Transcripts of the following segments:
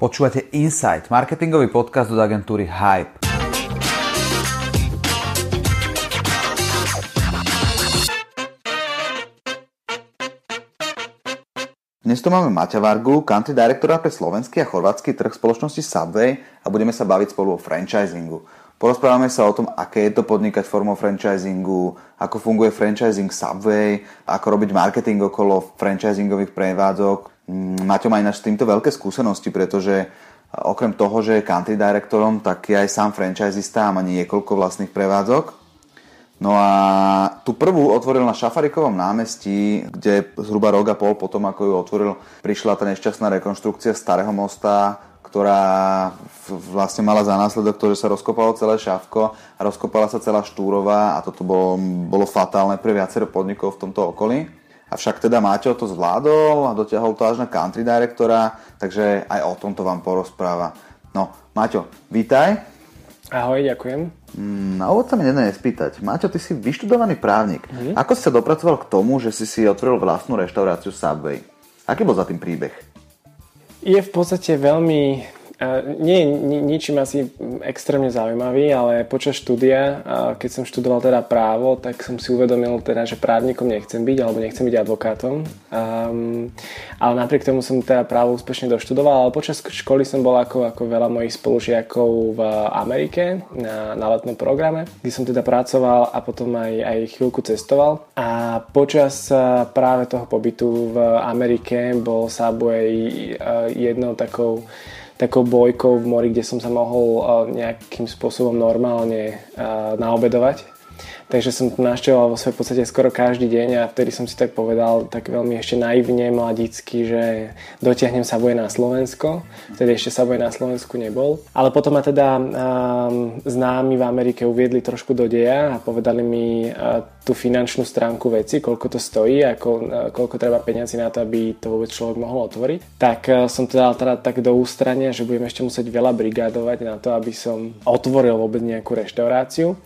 Počúvate Insight, marketingový podcast od agentúry Hype. Dnes tu máme Maťa Vargu, country directora pre slovenský a chorvátsky trh spoločnosti Subway a budeme sa baviť spolu o franchisingu. Porozprávame sa o tom, aké je to podnikať formou franchisingu, ako funguje franchising Subway, ako robiť marketing okolo franchisingových prevádzok, Maťo má ináč s týmto veľké skúsenosti, pretože okrem toho, že je country directorom, tak je aj sám franchisista a má niekoľko vlastných prevádzok. No a tú prvú otvoril na Šafarikovom námestí, kde zhruba rok a pol potom, ako ju otvoril, prišla tá nešťastná rekonštrukcia Starého mosta, ktorá vlastne mala za následok to, že sa rozkopalo celé šavko a rozkopala sa celá Štúrova a toto bolo, bolo fatálne pre viacero podnikov v tomto okolí. Avšak teda Máťo to zvládol a dotiahol to až na country directora, takže aj o tomto vám porozpráva. No, Maťo, vítaj. Ahoj, ďakujem. Mm, na úvod sa mi nedá nespýtať. Maťo, ty si vyštudovaný právnik. Mm-hmm. Ako si sa dopracoval k tomu, že si si otvoril vlastnú reštauráciu Subway? Aký bol za tým príbeh? Je v podstate veľmi nie je ničím asi extrémne zaujímavý, ale počas štúdia, keď som študoval teda právo, tak som si uvedomil teda, že právnikom nechcem byť, alebo nechcem byť advokátom. Um, ale napriek tomu som teda právo úspešne doštudoval, ale počas školy som bol ako, ako veľa mojich spolužiakov v Amerike na, na letnom programe, kde som teda pracoval a potom aj, aj chvíľku cestoval. A počas práve toho pobytu v Amerike bol Subway jednou takou takou bojkou v mori, kde som sa mohol nejakým spôsobom normálne naobedovať Takže som to naštevoval vo svojej podstate skoro každý deň a vtedy som si tak povedal tak veľmi ešte naivne, mladicky, že dotiahnem sa na Slovensko. Vtedy ešte sa na Slovensku nebol. Ale potom ma teda um, známi v Amerike uviedli trošku do deja a povedali mi uh, tú finančnú stránku veci, koľko to stojí a ko, uh, koľko treba peniazy na to, aby to vôbec človek mohol otvoriť. Tak uh, som to dal teda tak do ústrania, že budem ešte musieť veľa brigádovať na to, aby som otvoril vôbec nejakú reštauráciu.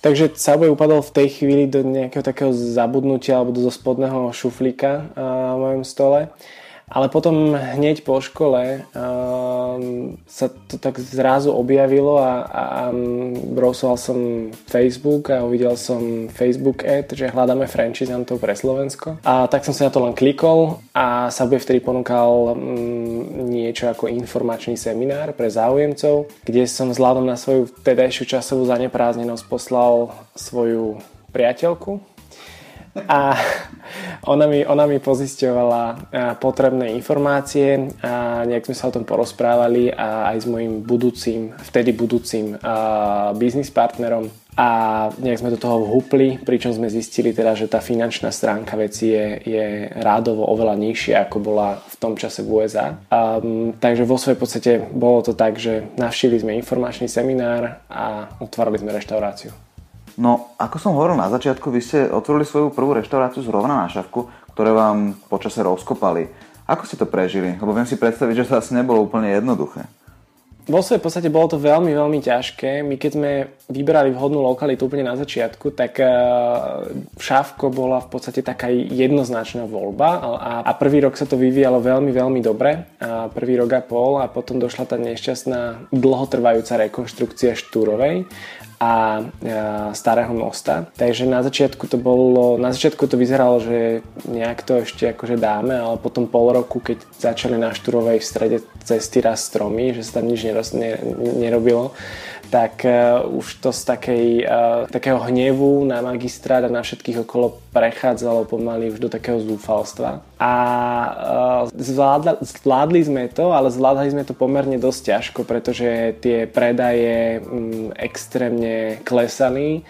Takže Subway upadol v tej chvíli do nejakého takého zabudnutia alebo do spodného šuflíka v mojom stole. Ale potom hneď po škole um, sa to tak zrazu objavilo a, a, a browsoval som Facebook a uvidel som Facebook ad, že hľadáme franchisantov pre Slovensko. A tak som sa na to len klikol a bude vtedy ponúkal um, niečo ako informačný seminár pre záujemcov, kde som vzhľadom na svoju tedajšiu časovú zanepráznenosť poslal svoju priateľku, a ona mi, ona mi pozisťovala potrebné informácie a nejak sme sa o tom porozprávali a aj s mojim budúcim, vtedy budúcim biznis partnerom a nejak sme do toho vhupli, pričom sme zistili teda, že tá finančná stránka veci je, je rádovo oveľa nižšia ako bola v tom čase v USA. Um, takže vo svojej podstate bolo to tak, že navštívili sme informačný seminár a otvárali sme reštauráciu. No, ako som hovoril na začiatku, vy ste otvorili svoju prvú reštauráciu zrovna na šavku, ktoré vám počase rozkopali. Ako ste to prežili? Lebo viem si predstaviť, že to asi nebolo úplne jednoduché. Vo svojej podstate bolo to veľmi, veľmi ťažké. My keď sme vybrali vhodnú lokalitu úplne na začiatku, tak uh, Šávko bola v podstate taká jednoznačná voľba a, prvý rok sa to vyvíjalo veľmi, veľmi dobre. A prvý rok a pol a potom došla tá nešťastná dlhotrvajúca rekonštrukcia Štúrovej a Starého mosta. Takže na začiatku to bolo, na začiatku to vyzeralo, že nejak to ešte akože dáme, ale potom pol roku, keď začali na Šturovej v strede cesty raz stromy, že sa tam nič nerobilo, tak uh, už to z takej, uh, takého hnevu na magistrát a na všetkých okolo prechádzalo pomaly už do takého zúfalstva. A uh, zvládla, zvládli sme to, ale zvládli sme to pomerne dosť ťažko, pretože tie predaje um, extrémne klesali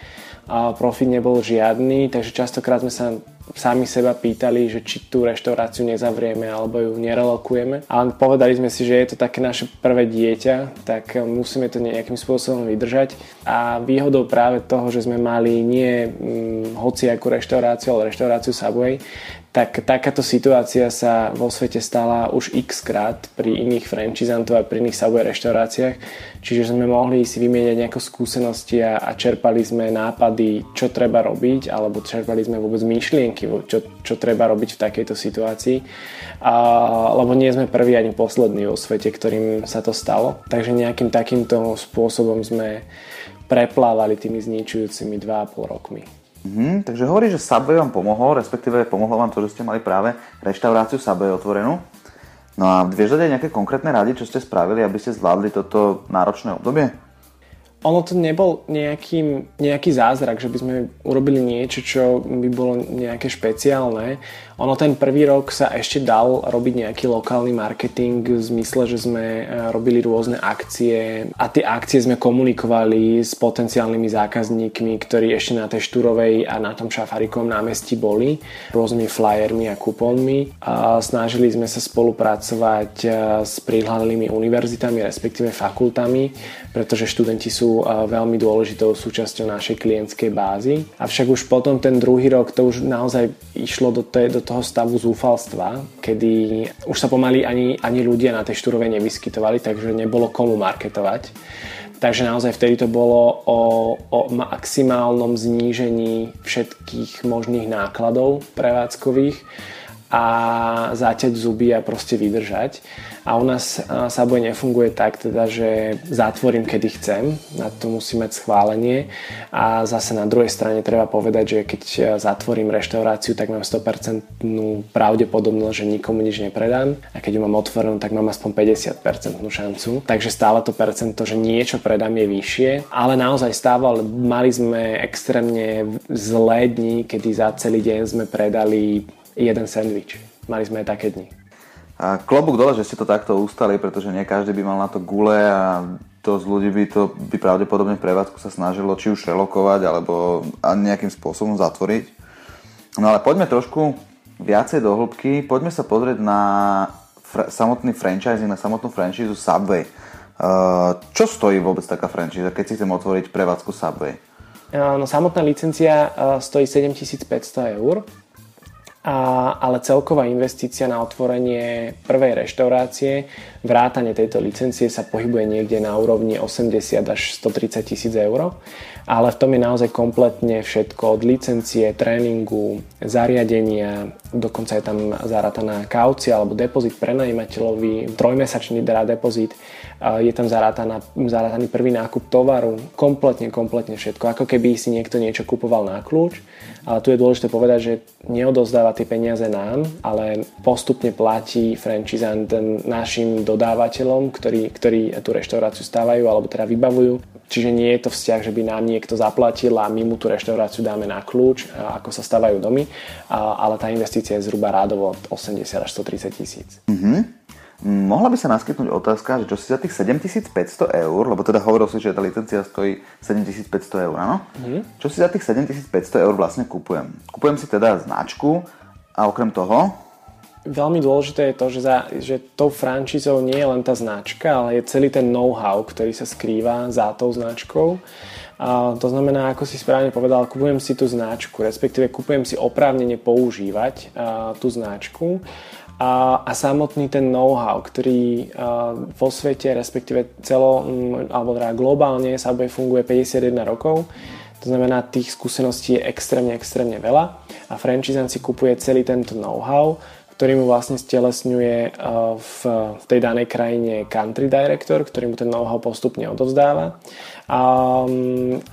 a profit nebol žiadny, takže častokrát sme sa sami seba pýtali, že či tú reštauráciu nezavrieme alebo ju nerelokujeme. Ale povedali sme si, že je to také naše prvé dieťa, tak musíme to nejakým spôsobom vydržať. A výhodou práve toho, že sme mali nie hm, hociakú reštauráciu, ale reštauráciu Subway, tak takáto situácia sa vo svete stala už x krát pri iných franchisantov a pri iných Subway reštauráciách, čiže sme mohli si vymieňať nejaké skúsenosti a, a čerpali sme nápady, čo treba robiť, alebo čerpali sme vôbec myšlienky, čo, čo treba robiť v takejto situácii, a, lebo nie sme prví ani poslední vo svete, ktorým sa to stalo, takže nejakým takýmto spôsobom sme preplávali tými zničujúcimi 2,5 rokmi. Mhm, takže hovorí, že Subway vám pomohol, respektíve pomohlo vám to, že ste mali práve reštauráciu Subway otvorenú. No a vieš dať aj nejaké konkrétne rady, čo ste spravili, aby ste zvládli toto náročné obdobie? Ono to nebol nejaký, nejaký zázrak, že by sme urobili niečo, čo by bolo nejaké špeciálne. Ono ten prvý rok sa ešte dal robiť nejaký lokálny marketing v zmysle, že sme e, robili rôzne akcie a tie akcie sme komunikovali s potenciálnymi zákazníkmi, ktorí ešte na tej Štúrovej a na tom Šafarikom námestí boli rôznymi flyermi a kupónmi. A snažili sme sa spolupracovať e, s prihľadnými univerzitami, respektíve fakultami, pretože študenti sú e, veľmi dôležitou súčasťou našej klientskej bázy. Avšak už potom ten druhý rok to už naozaj išlo do, tej, do toho stavu zúfalstva, kedy už sa pomaly ani, ani ľudia na tej štúrove nevyskytovali, takže nebolo komu marketovať. Takže naozaj vtedy to bolo o, o maximálnom znížení všetkých možných nákladov prevádzkových a zaťať zuby a proste vydržať. A u nás Subway nefunguje tak, teda, že zatvorím, kedy chcem, na to musí mať schválenie a zase na druhej strane treba povedať, že keď zatvorím reštauráciu, tak mám 100% pravdepodobnosť, že nikomu nič nepredám a keď ju mám otvorenú, tak mám aspoň 50% šancu. Takže stále to percento, že niečo predám je vyššie, ale naozaj stával, mali sme extrémne zlé dni, kedy za celý deň sme predali jeden sendvič. Mali sme aj také dni. A klobúk dole, že ste to takto ustali, pretože nie každý by mal na to gule a dosť ľudí by to by pravdepodobne v prevádzku sa snažilo či už relokovať alebo nejakým spôsobom zatvoriť. No ale poďme trošku viacej do hĺbky. Poďme sa pozrieť na fr- samotný franchising, na samotnú franchízu Subway. Uh, čo stojí vôbec taká franchíza, keď si chcem otvoriť prevádzku Subway? No, samotná licencia uh, stojí 7500 eur a, ale celková investícia na otvorenie prvej reštaurácie, vrátanie tejto licencie sa pohybuje niekde na úrovni 80 až 130 tisíc eur. Ale v tom je naozaj kompletne všetko od licencie, tréningu, zariadenia, dokonca je tam zarátaná kaucia alebo depozit prenajímateľovi, trojmesačný teda depozit, je tam zarátaná, zarátaný prvý nákup tovaru, kompletne, kompletne všetko, ako keby si niekto niečo kupoval na kľúč. Ale tu je dôležité povedať, že neodozdáva tie peniaze nám, ale postupne platí franchisant našim dodávateľom, ktorí, ktorí tú reštauráciu stávajú alebo teda vybavujú. Čiže nie je to vzťah, že by nám niekto zaplatil a my mu tú reštauráciu dáme na kľúč, ako sa stavajú domy, ale tá investícia je zhruba rádovo od 80 až 130 tisíc. Mm-hmm. Mohla by sa naskytnúť otázka, že čo si za tých 7500 eur, lebo teda hovoril si, že tá licencia stojí 7500 eur, áno? Mm. Čo si za tých 7500 eur vlastne kupujem? Kupujem si teda značku a okrem toho... Veľmi dôležité je to, že, za, že tou frančízou nie je len tá značka, ale je celý ten know-how, ktorý sa skrýva za tou značkou. A to znamená, ako si správne povedal, kupujem si tú značku, respektíve kupujem si oprávnene používať a, tú značku. A, a samotný ten know-how, ktorý a, vo svete, respektíve celo, alebo teda globálne Subway funguje 51 rokov, to znamená, tých skúseností je extrémne, extrémne veľa a franchisant si kupuje celý tento know-how, ktorý mu vlastne stelesňuje v, v tej danej krajine country director, ktorý mu ten know-how postupne odovzdáva a,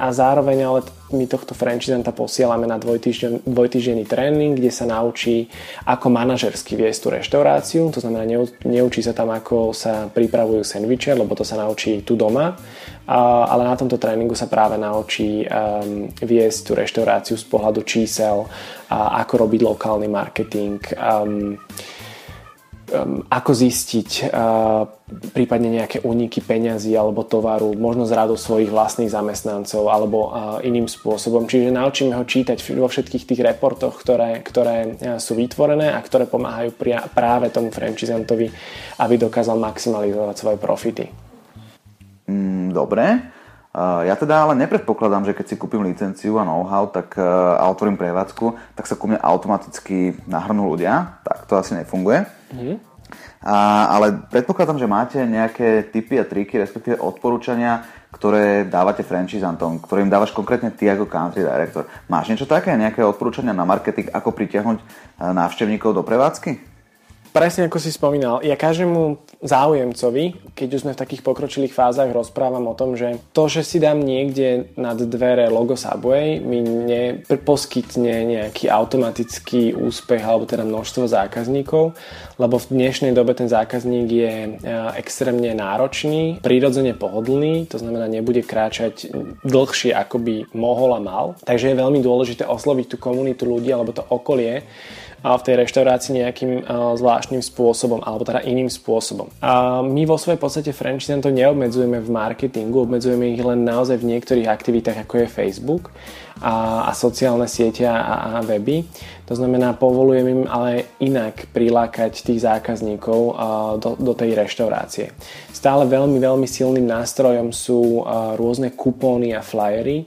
a zároveň ale my tohto franchisanta posielame na dvojtýžden, dvojtýždenný tréning, kde sa naučí ako manažersky viesť tú reštauráciu, to znamená neu, neučí sa tam ako sa pripravujú sendviče, lebo to sa naučí tu doma, a, ale na tomto tréningu sa práve naučí um, viesť tú reštauráciu z pohľadu čísel, a ako robiť lokálny marketing, um, ako zistiť uh, prípadne nejaké úniky peňazí alebo tovaru, možno z radu svojich vlastných zamestnancov alebo uh, iným spôsobom. Čiže naučíme ho čítať vo všetkých tých reportoch, ktoré, ktoré uh, sú vytvorené a ktoré pomáhajú práve tomu franchisantovi, aby dokázal maximalizovať svoje profity. Mm, dobre. Ja teda ale nepredpokladám, že keď si kúpim licenciu a know-how tak, a otvorím prevádzku, tak sa ku mne automaticky nahrnú ľudia. Tak to asi nefunguje. Mm-hmm. A, ale predpokladám, že máte nejaké tipy a triky, respektíve odporúčania, ktoré dávate franchisantom, ktorým dávaš konkrétne ty ako country director. Máš niečo také, nejaké odporúčania na marketing, ako pritiahnuť návštevníkov do prevádzky? Presne ako si spomínal, ja každému záujemcovi, keď už sme v takých pokročilých fázach, rozprávam o tom, že to, že si dám niekde nad dvere logo Subway, mi neposkytne nejaký automatický úspech alebo teda množstvo zákazníkov, lebo v dnešnej dobe ten zákazník je e, extrémne náročný, prirodzene pohodlný, to znamená nebude kráčať dlhšie ako by mohol a mal. Takže je veľmi dôležité osloviť tú komunitu ľudí alebo to okolie, v tej reštaurácii nejakým zvláštnym spôsobom alebo teda iným spôsobom. A my vo svojej podstate franchise to neobmedzujeme v marketingu, obmedzujeme ich len naozaj v niektorých aktivitách ako je Facebook a, a sociálne siete a, a weby. To znamená, povolujeme im ale inak prilákať tých zákazníkov do, do tej reštaurácie. Stále veľmi, veľmi silným nástrojom sú rôzne kupóny a flyery,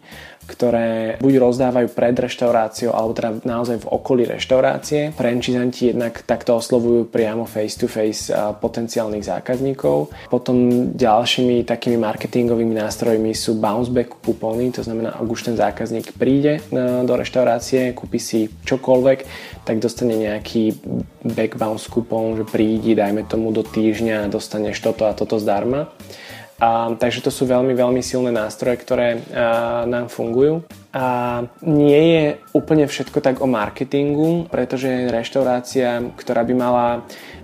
ktoré buď rozdávajú pred reštauráciou alebo teda naozaj v okolí reštaurácie. Franchisanti jednak takto oslovujú priamo face to face potenciálnych zákazníkov. Potom ďalšími takými marketingovými nástrojmi sú bounce back kupóny, to znamená, ak už ten zákazník príde do reštaurácie, kúpi si čokoľvek, tak dostane nejaký back bounce kupón, že prídi, dajme tomu do týždňa dostaneš toto a toto zdarma. A, takže to sú veľmi, veľmi silné nástroje, ktoré a, nám fungujú. A nie je úplne všetko tak o marketingu, pretože reštaurácia, ktorá by mala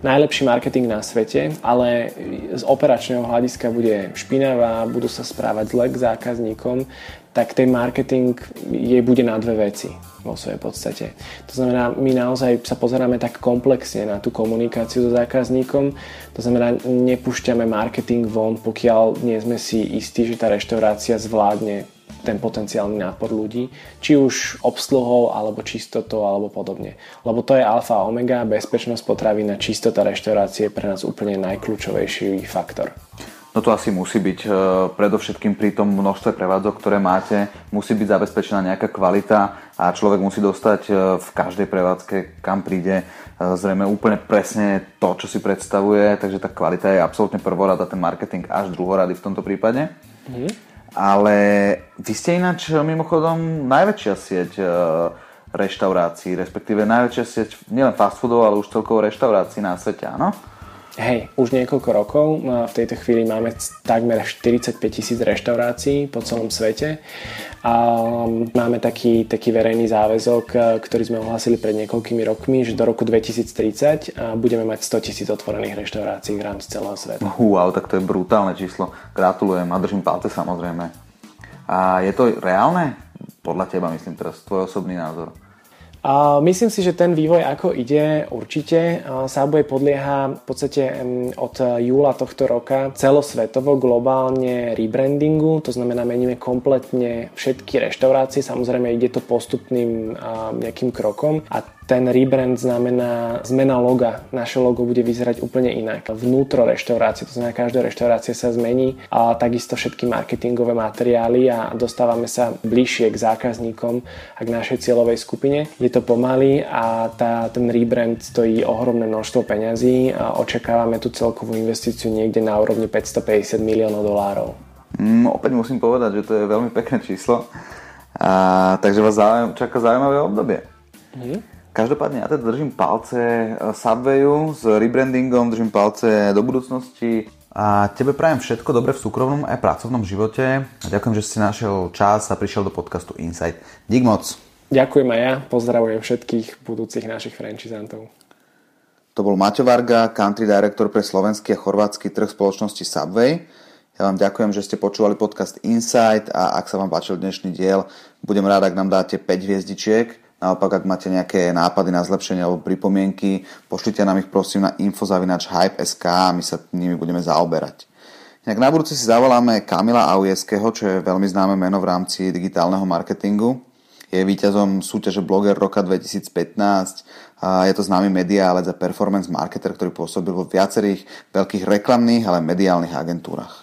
najlepší marketing na svete, ale z operačného hľadiska bude špinavá, budú sa správať zle k zákazníkom, tak ten marketing jej bude na dve veci vo svojej podstate. To znamená, my naozaj sa pozeráme tak komplexne na tú komunikáciu so zákazníkom, to znamená, nepúšťame marketing von, pokiaľ nie sme si istí, že tá reštaurácia zvládne ten potenciálny nápor ľudí, či už obsluhou, alebo čistotou, alebo podobne. Lebo to je alfa a omega, bezpečnosť potravín a čistota reštaurácie je pre nás úplne najkľúčovejší faktor. No to asi musí byť. E, predovšetkým pri tom množstve prevádzok, ktoré máte, musí byť zabezpečená nejaká kvalita a človek musí dostať e, v každej prevádzke, kam príde, e, zrejme úplne presne to, čo si predstavuje, takže tá kvalita je absolútne prvorada, ten marketing až druhorady v tomto prípade. Mm. Ale vy ste ináč mimochodom najväčšia sieť reštaurácií, respektíve najväčšia sieť nielen fast foodov, ale už celkovo reštaurácií na svete, áno? Hej, už niekoľko rokov. V tejto chvíli máme takmer 45 tisíc reštaurácií po celom svete. A máme taký, taký verejný záväzok, e, ktorý sme ohlasili pred niekoľkými rokmi, že do roku 2030 budeme mať 100 tisíc otvorených reštaurácií v rámci celého sveta. Wow, tak to je brutálne číslo. Gratulujem a držím palce samozrejme. A je to reálne? Podľa teba myslím teraz, tvoj osobný názor. Myslím si, že ten vývoj ako ide určite. Subway podlieha v podstate od júla tohto roka celosvetovo globálne rebrandingu, to znamená meníme kompletne všetky reštaurácie, samozrejme ide to postupným nejakým krokom a ten rebrand znamená zmena loga. Naše logo bude vyzerať úplne inak. Vnútro reštaurácie, to znamená každá reštaurácia sa zmení a takisto všetky marketingové materiály a dostávame sa bližšie k zákazníkom a k našej cieľovej skupine. Je to pomaly a tá, ten rebrand stojí ohromné množstvo peňazí a očakávame tú celkovú investíciu niekde na úrovni 550 miliónov dolárov. Mm, opäť musím povedať, že to je veľmi pekné číslo. A, takže vás zaujímavé, čaká zaujímavé obdobie. Mm. Každopádne ja teda držím palce eh, Subwayu s rebrandingom, držím palce do budúcnosti a tebe prajem všetko dobre v súkromnom aj pracovnom živote a ďakujem, že si našiel čas a prišiel do podcastu Insight. Dík moc. Ďakujem aj ja, pozdravujem všetkých budúcich našich franchisantov. To bol Maťo Varga, country director pre slovenský a chorvátsky trh spoločnosti Subway. Ja vám ďakujem, že ste počúvali podcast Insight a ak sa vám páčil dnešný diel, budem rád, ak nám dáte 5 hviezdičiek Naopak, ak máte nejaké nápady na zlepšenie alebo pripomienky, pošlite nám ich prosím na infozavinač.hype.sk a my sa nimi budeme zaoberať. Inak na budúce si zavoláme Kamila Aujeského, čo je veľmi známe meno v rámci digitálneho marketingu. Je víťazom súťaže Blogger roka 2015 a je to známy mediálec a performance marketer, ktorý pôsobil vo viacerých veľkých reklamných, ale mediálnych agentúrach.